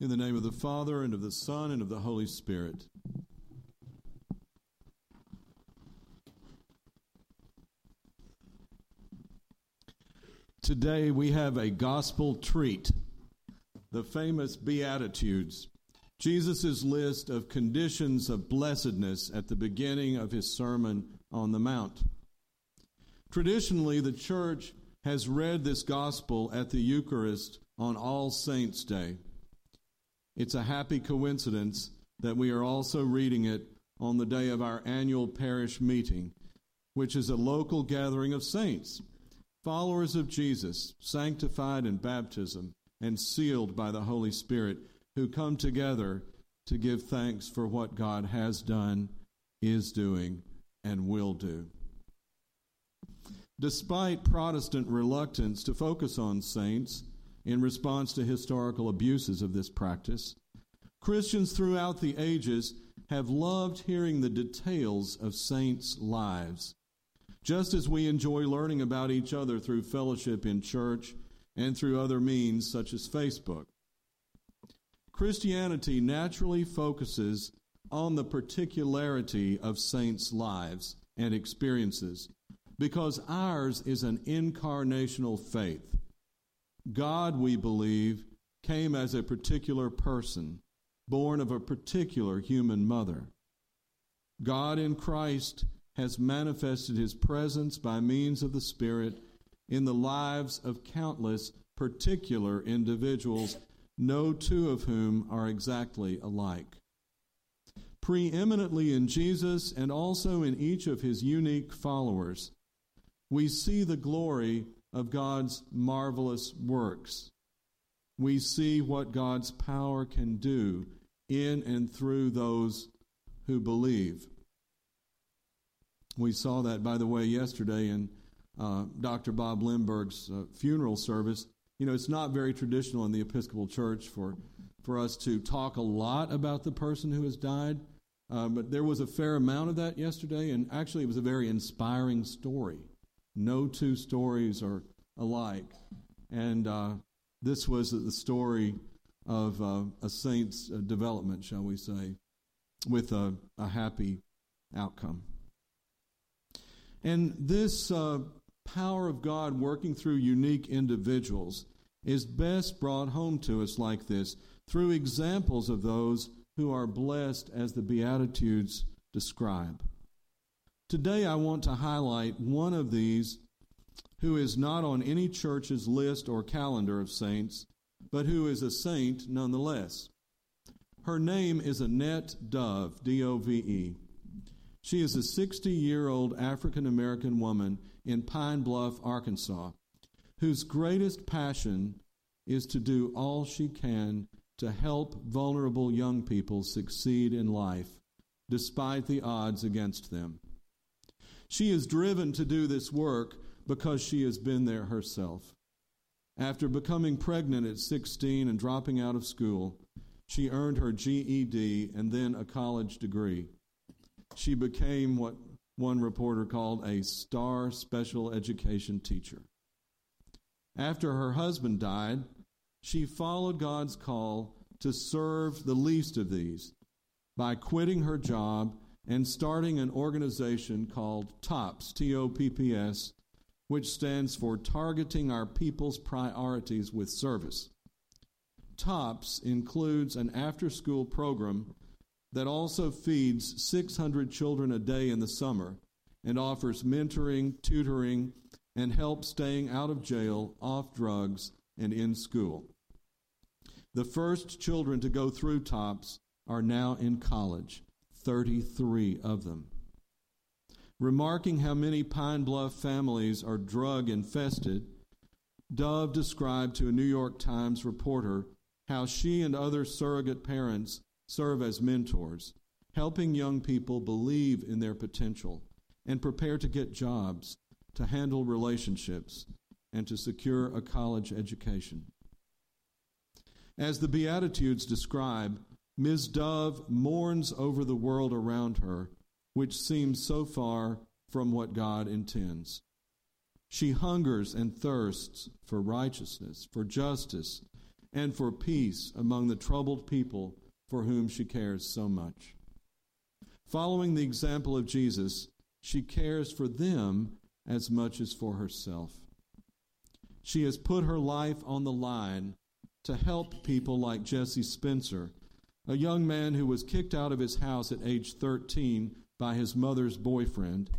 In the name of the Father, and of the Son, and of the Holy Spirit. Today we have a gospel treat the famous Beatitudes, Jesus' list of conditions of blessedness at the beginning of his Sermon on the Mount. Traditionally, the church has read this gospel at the Eucharist on All Saints' Day. It's a happy coincidence that we are also reading it on the day of our annual parish meeting, which is a local gathering of saints, followers of Jesus, sanctified in baptism and sealed by the Holy Spirit, who come together to give thanks for what God has done, is doing, and will do. Despite Protestant reluctance to focus on saints, in response to historical abuses of this practice. Christians throughout the ages have loved hearing the details of saints' lives, just as we enjoy learning about each other through fellowship in church and through other means such as Facebook. Christianity naturally focuses on the particularity of saints' lives and experiences because ours is an incarnational faith. God, we believe, came as a particular person, born of a particular human mother. God in Christ has manifested his presence by means of the Spirit in the lives of countless particular individuals, no two of whom are exactly alike. Preeminently in Jesus and also in each of his unique followers, we see the glory of God's marvelous works. We see what God's power can do in and through those who believe. We saw that, by the way, yesterday in uh, Dr. Bob Lindbergh's uh, funeral service. You know, it's not very traditional in the Episcopal Church for, for us to talk a lot about the person who has died, uh, but there was a fair amount of that yesterday, and actually, it was a very inspiring story. No two stories are alike. And uh, this was the story of uh, a saint's uh, development, shall we say, with a, a happy outcome. And this uh, power of God working through unique individuals is best brought home to us like this through examples of those who are blessed as the Beatitudes describe. Today, I want to highlight one of these who is not on any church's list or calendar of saints, but who is a saint nonetheless. Her name is Annette Dove, D O V E. She is a 60 year old African American woman in Pine Bluff, Arkansas, whose greatest passion is to do all she can to help vulnerable young people succeed in life, despite the odds against them. She is driven to do this work because she has been there herself. After becoming pregnant at 16 and dropping out of school, she earned her GED and then a college degree. She became what one reporter called a star special education teacher. After her husband died, she followed God's call to serve the least of these by quitting her job and starting an organization called TOPPS, T O P P S, which stands for Targeting Our People's Priorities with Service. TOPPS includes an after school program that also feeds 600 children a day in the summer and offers mentoring, tutoring, and help staying out of jail, off drugs, and in school. The first children to go through TOPPS are now in college. 33 of them. Remarking how many Pine Bluff families are drug infested, Dove described to a New York Times reporter how she and other surrogate parents serve as mentors, helping young people believe in their potential and prepare to get jobs, to handle relationships, and to secure a college education. As the Beatitudes describe, Ms. Dove mourns over the world around her, which seems so far from what God intends. She hungers and thirsts for righteousness, for justice, and for peace among the troubled people for whom she cares so much. Following the example of Jesus, she cares for them as much as for herself. She has put her life on the line to help people like Jesse Spencer, a young man who was kicked out of his house at age 13 by his mother's boyfriend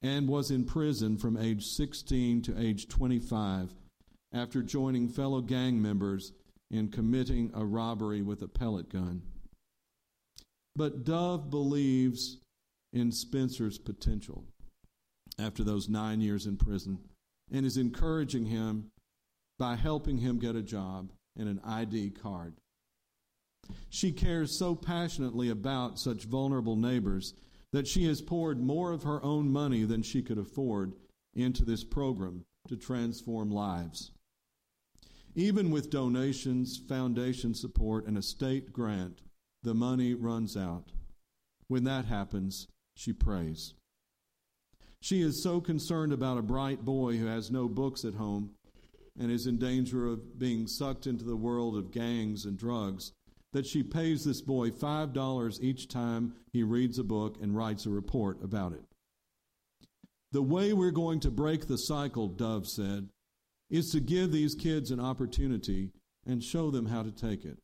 and was in prison from age 16 to age 25 after joining fellow gang members in committing a robbery with a pellet gun. But Dove believes in Spencer's potential after those nine years in prison and is encouraging him by helping him get a job and an ID card. She cares so passionately about such vulnerable neighbors that she has poured more of her own money than she could afford into this program to transform lives. Even with donations, foundation support, and a state grant, the money runs out. When that happens, she prays. She is so concerned about a bright boy who has no books at home and is in danger of being sucked into the world of gangs and drugs that she pays this boy $5 each time he reads a book and writes a report about it. The way we're going to break the cycle, Dove said, is to give these kids an opportunity and show them how to take it.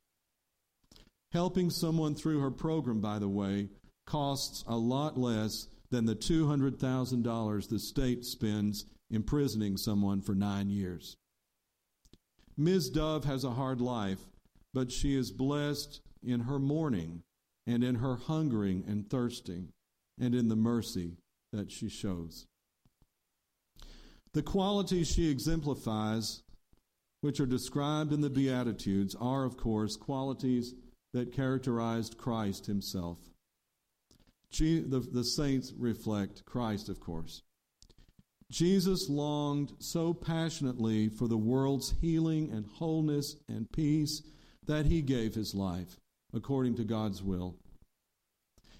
Helping someone through her program, by the way, costs a lot less than the $200,000 the state spends imprisoning someone for nine years. Ms. Dove has a hard life, but she is blessed in her mourning and in her hungering and thirsting and in the mercy that she shows. The qualities she exemplifies, which are described in the Beatitudes, are, of course, qualities that characterized Christ himself. the, the saints reflect Christ, of course. Jesus longed so passionately for the world's healing and wholeness and peace that he gave his life according to God's will.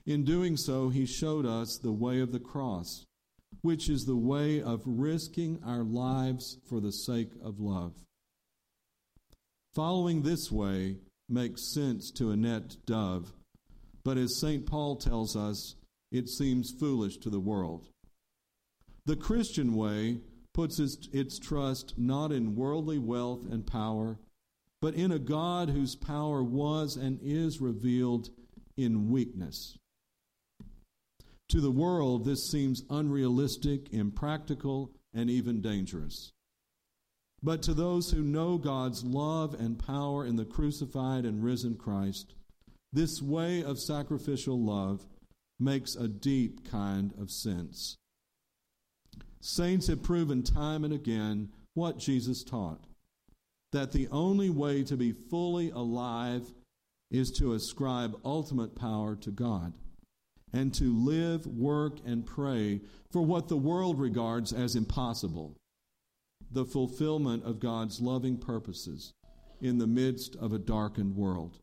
In doing so, he showed us the way of the cross, which is the way of risking our lives for the sake of love. Following this way makes sense to Annette Dove, but as St. Paul tells us, it seems foolish to the world. The Christian way puts its, its trust not in worldly wealth and power, but in a God whose power was and is revealed in weakness. To the world, this seems unrealistic, impractical, and even dangerous. But to those who know God's love and power in the crucified and risen Christ, this way of sacrificial love makes a deep kind of sense. Saints have proven time and again what Jesus taught that the only way to be fully alive is to ascribe ultimate power to God and to live, work, and pray for what the world regards as impossible the fulfillment of God's loving purposes in the midst of a darkened world.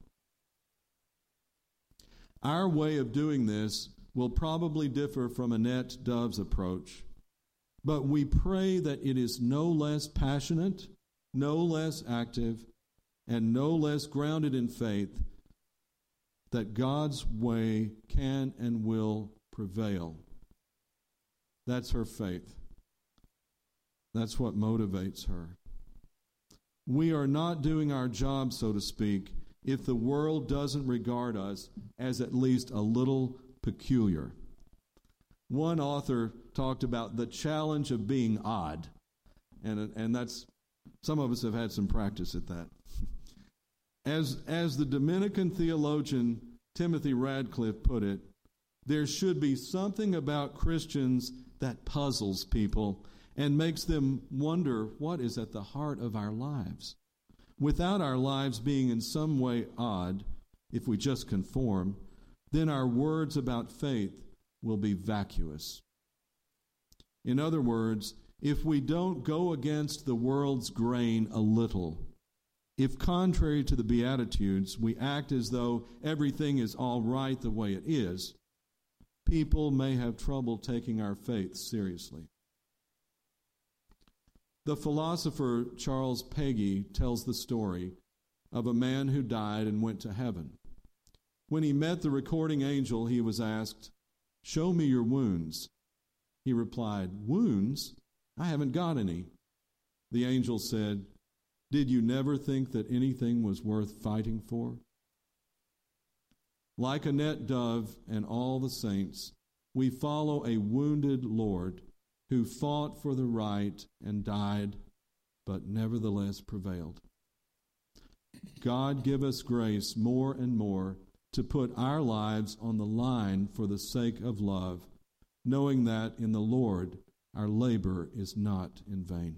Our way of doing this will probably differ from Annette Dove's approach but we pray that it is no less passionate, no less active, and no less grounded in faith that God's way can and will prevail. That's her faith. That's what motivates her. We are not doing our job, so to speak, if the world doesn't regard us as at least a little peculiar. One author talked about the challenge of being odd. And, and that's, some of us have had some practice at that. As, as the Dominican theologian Timothy Radcliffe put it, there should be something about Christians that puzzles people and makes them wonder what is at the heart of our lives. Without our lives being in some way odd, if we just conform, then our words about faith will be vacuous. In other words, if we don't go against the world's grain a little, if contrary to the Beatitudes, we act as though everything is all right the way it is, people may have trouble taking our faith seriously. The philosopher Charles Péguy tells the story of a man who died and went to heaven. When he met the recording angel, he was asked, Show me your wounds. He replied, Wounds? I haven't got any. The angel said, Did you never think that anything was worth fighting for? Like Annette Dove and all the saints, we follow a wounded Lord who fought for the right and died, but nevertheless prevailed. God give us grace more and more to put our lives on the line for the sake of love, knowing that in the Lord our labor is not in vain.